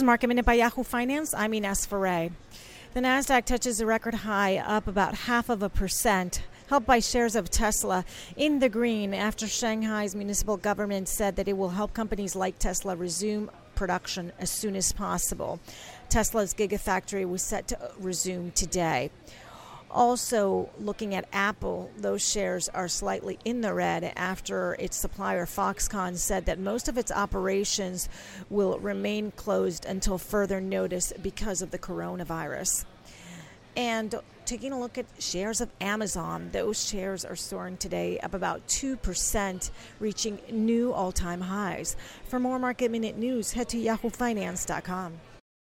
is Market Minute by Yahoo Finance. I'm Ines Ferre. The Nasdaq touches a record high, up about half of a percent helped by shares of Tesla in the green after Shanghai's municipal government said that it will help companies like Tesla resume production as soon as possible. Tesla's Gigafactory was set to resume today. Also, looking at Apple, those shares are slightly in the red after its supplier Foxconn said that most of its operations will remain closed until further notice because of the coronavirus. And taking a look at shares of Amazon, those shares are soaring today up about 2%, reaching new all time highs. For more market minute news, head to yahoofinance.com.